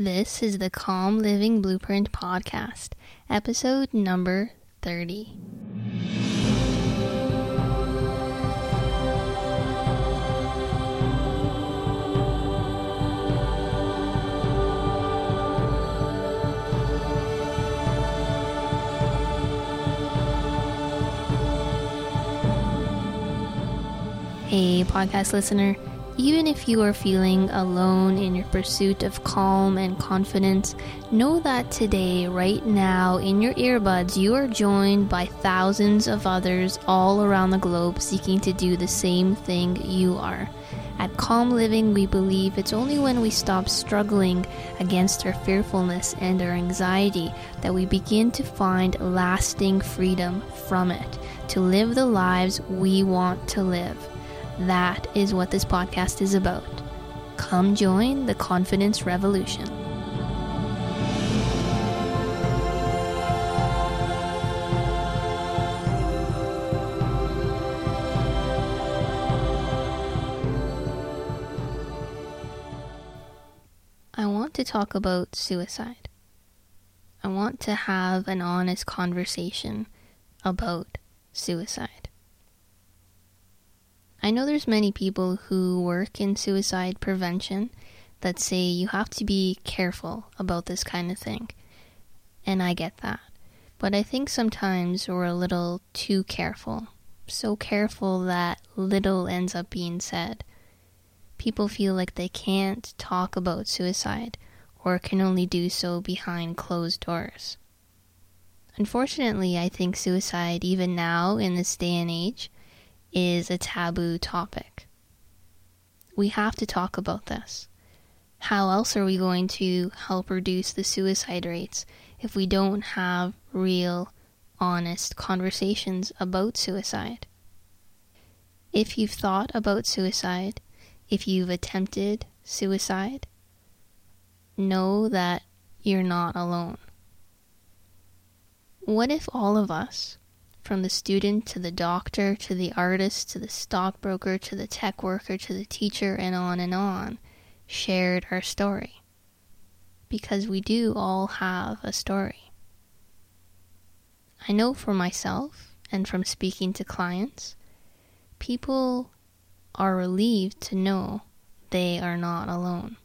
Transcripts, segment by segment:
This is the Calm Living Blueprint Podcast, episode number 30. Hey, podcast listener. Even if you are feeling alone in your pursuit of calm and confidence, know that today, right now, in your earbuds, you are joined by thousands of others all around the globe seeking to do the same thing you are. At Calm Living, we believe it's only when we stop struggling against our fearfulness and our anxiety that we begin to find lasting freedom from it, to live the lives we want to live. That is what this podcast is about. Come join the confidence revolution. I want to talk about suicide. I want to have an honest conversation about suicide. I know there's many people who work in suicide prevention that say you have to be careful about this kind of thing. And I get that. But I think sometimes we're a little too careful. So careful that little ends up being said. People feel like they can't talk about suicide or can only do so behind closed doors. Unfortunately, I think suicide, even now in this day and age, is a taboo topic. We have to talk about this. How else are we going to help reduce the suicide rates if we don't have real, honest conversations about suicide? If you've thought about suicide, if you've attempted suicide, know that you're not alone. What if all of us from the student to the doctor to the artist to the stockbroker to the tech worker to the teacher and on and on shared our story. Because we do all have a story. I know for myself and from speaking to clients, people are relieved to know they are not alone.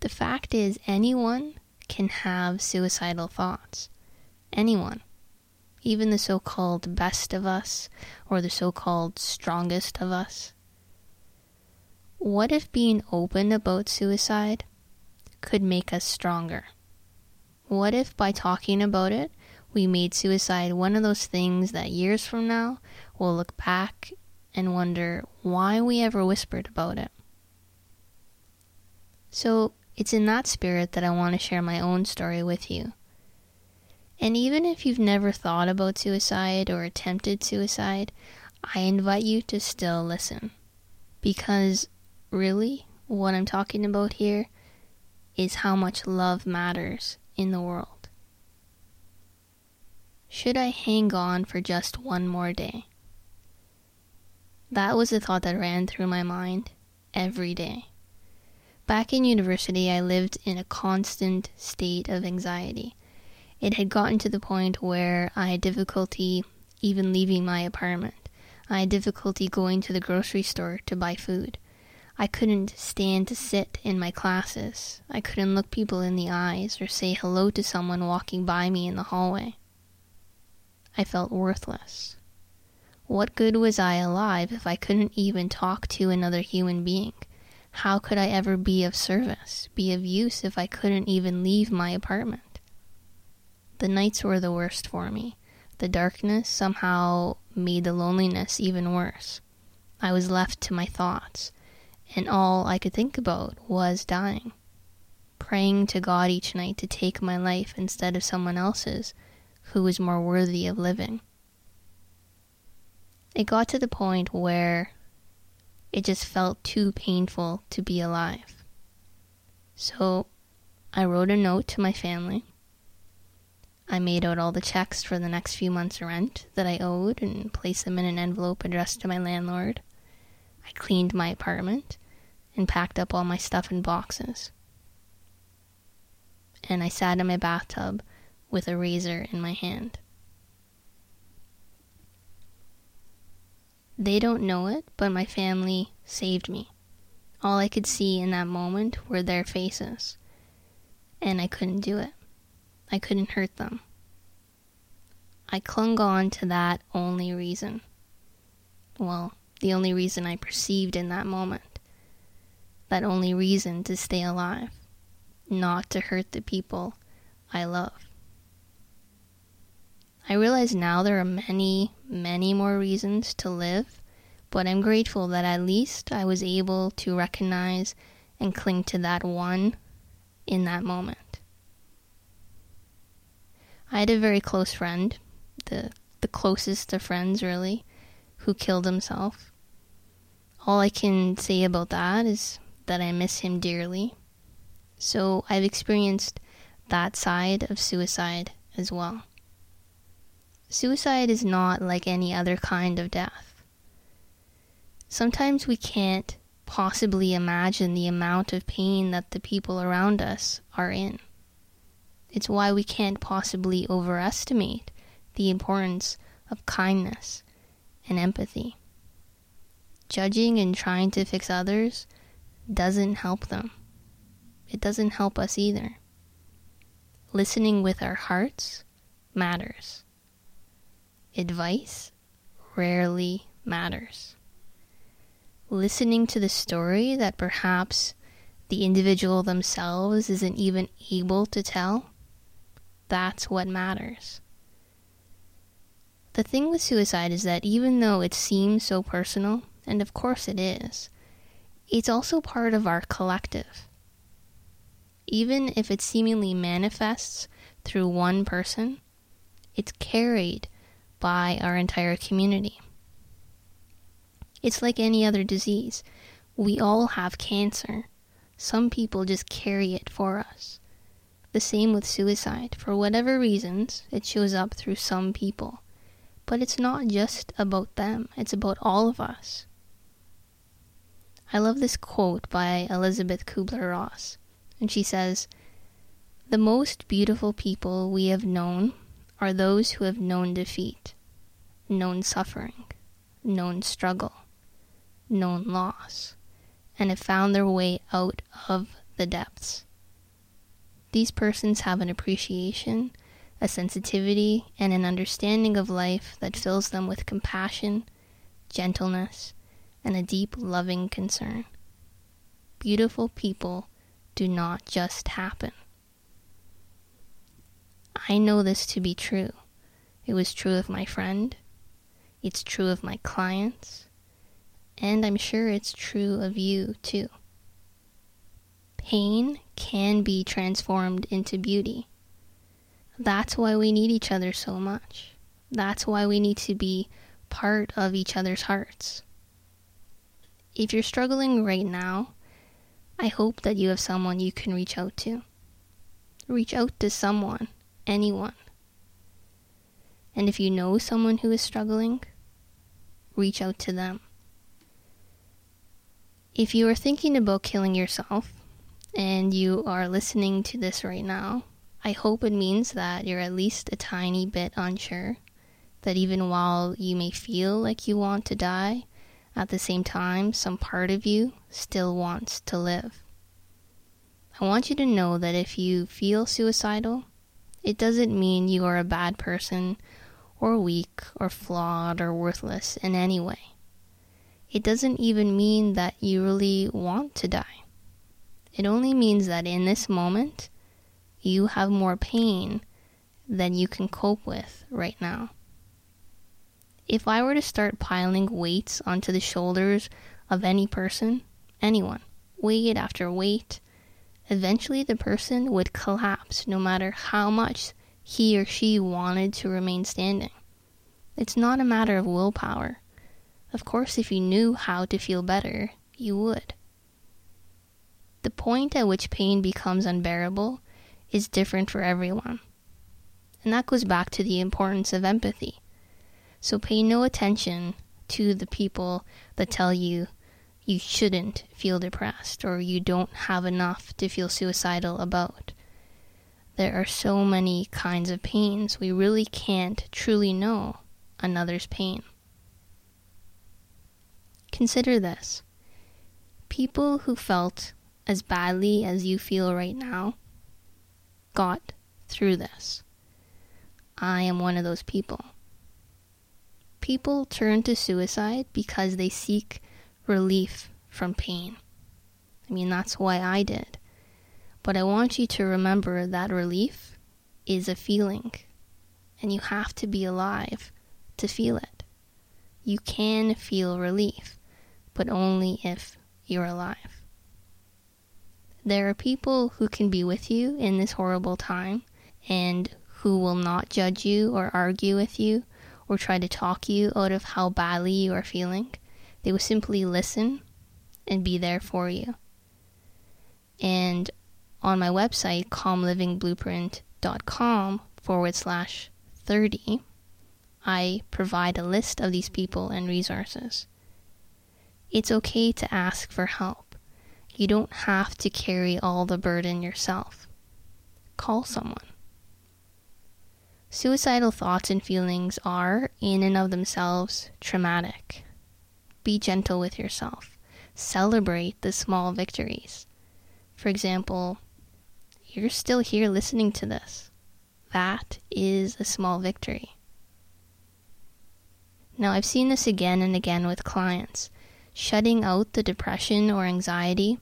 The fact is, anyone can have suicidal thoughts. Anyone even the so called best of us, or the so called strongest of us? What if being open about suicide could make us stronger? What if by talking about it, we made suicide one of those things that years from now we'll look back and wonder why we ever whispered about it? So, it's in that spirit that I want to share my own story with you. And even if you've never thought about suicide or attempted suicide, I invite you to still listen. Because really, what I'm talking about here is how much love matters in the world. Should I hang on for just one more day? That was the thought that ran through my mind every day. Back in university, I lived in a constant state of anxiety. It had gotten to the point where I had difficulty even leaving my apartment. I had difficulty going to the grocery store to buy food. I couldn't stand to sit in my classes. I couldn't look people in the eyes or say hello to someone walking by me in the hallway. I felt worthless. What good was I alive if I couldn't even talk to another human being? How could I ever be of service, be of use if I couldn't even leave my apartment? The nights were the worst for me. The darkness somehow made the loneliness even worse. I was left to my thoughts, and all I could think about was dying. Praying to God each night to take my life instead of someone else's who was more worthy of living. It got to the point where it just felt too painful to be alive. So I wrote a note to my family I made out all the checks for the next few months' rent that I owed and placed them in an envelope addressed to my landlord. I cleaned my apartment and packed up all my stuff in boxes. and I sat in my bathtub with a razor in my hand. They don't know it, but my family saved me. All I could see in that moment were their faces, and I couldn't do it. I couldn't hurt them. I clung on to that only reason. Well, the only reason I perceived in that moment. That only reason to stay alive, not to hurt the people I love. I realize now there are many, many more reasons to live, but I'm grateful that at least I was able to recognize and cling to that one in that moment. I had a very close friend, the the closest of friends really, who killed himself. All I can say about that is that I miss him dearly. So I've experienced that side of suicide as well. Suicide is not like any other kind of death. Sometimes we can't possibly imagine the amount of pain that the people around us are in. It's why we can't possibly overestimate the importance of kindness and empathy. Judging and trying to fix others doesn't help them. It doesn't help us either. Listening with our hearts matters. Advice rarely matters. Listening to the story that perhaps the individual themselves isn't even able to tell, that's what matters. The thing with suicide is that even though it seems so personal, and of course it is, it's also part of our collective. Even if it seemingly manifests through one person, it's carried by our entire community. It's like any other disease. We all have cancer. Some people just carry it for us. The same with suicide. For whatever reasons, it shows up through some people. But it's not just about them, it's about all of us. I love this quote by Elisabeth Kubler Ross, and she says, The most beautiful people we have known are those who have known defeat, known suffering, known struggle, known loss, and have found their way out of the depths. These persons have an appreciation a sensitivity, and an understanding of life that fills them with compassion, gentleness, and a deep loving concern. Beautiful people do not just happen. I know this to be true. It was true of my friend, it's true of my clients, and I'm sure it's true of you too. Pain can be transformed into beauty. That's why we need each other so much. That's why we need to be part of each other's hearts. If you're struggling right now, I hope that you have someone you can reach out to. Reach out to someone, anyone. And if you know someone who is struggling, reach out to them. If you are thinking about killing yourself and you are listening to this right now, I hope it means that you're at least a tiny bit unsure. That even while you may feel like you want to die, at the same time, some part of you still wants to live. I want you to know that if you feel suicidal, it doesn't mean you are a bad person, or weak, or flawed, or worthless in any way. It doesn't even mean that you really want to die. It only means that in this moment, you have more pain than you can cope with right now. If I were to start piling weights onto the shoulders of any person, anyone, weight after weight, eventually the person would collapse no matter how much he or she wanted to remain standing. It's not a matter of willpower. Of course, if you knew how to feel better, you would. The point at which pain becomes unbearable is different for everyone. And that goes back to the importance of empathy. So pay no attention to the people that tell you you shouldn't feel depressed or you don't have enough to feel suicidal about. there are so many kinds of pains, we really can't truly know another's pain. Consider this people who felt as badly as you feel right now got through this. I am one of those people. People turn to suicide because they seek relief from pain. I mean, that's why I did. But I want you to remember that relief is a feeling, and you have to be alive to feel it. You can feel relief, but only if you're alive. There are people who can be with you in this horrible time and who will not judge you or argue with you or try to talk you out of how badly you are feeling. They will simply listen and be there for you. And on my website, calmlivingblueprint.com forward slash 30, I provide a list of these people and resources. It's okay to ask for help. You don't have to carry all the burden yourself. Call someone. Suicidal thoughts and feelings are, in and of themselves, traumatic. Be gentle with yourself. Celebrate the small victories. For example, you're still here listening to this. That is a small victory. Now, I've seen this again and again with clients. Shutting out the depression or anxiety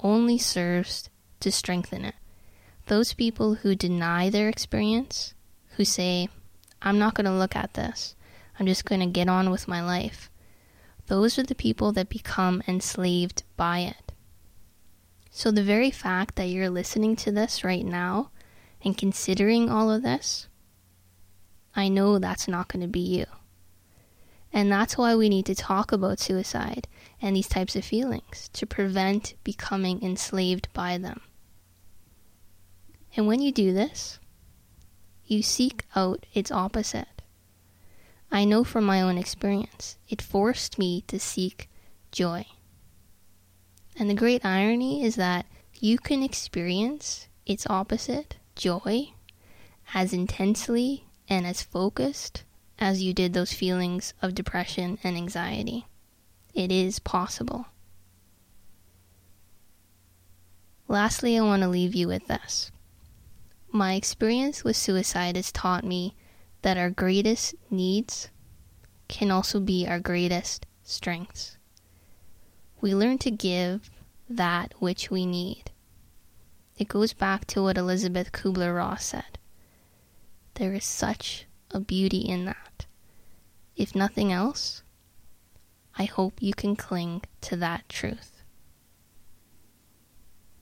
only serves to strengthen it. Those people who deny their experience who say, I'm not going to look at this. I'm just going to get on with my life. Those are the people that become enslaved by it. So, the very fact that you're listening to this right now and considering all of this, I know that's not going to be you. And that's why we need to talk about suicide and these types of feelings to prevent becoming enslaved by them. And when you do this, you seek out its opposite. I know from my own experience, it forced me to seek joy. And the great irony is that you can experience its opposite, joy, as intensely and as focused as you did those feelings of depression and anxiety. It is possible. Lastly, I want to leave you with this. My experience with suicide has taught me that our greatest needs can also be our greatest strengths. We learn to give that which we need. It goes back to what Elisabeth Kubler Ross said. There is such a beauty in that. If nothing else, I hope you can cling to that truth.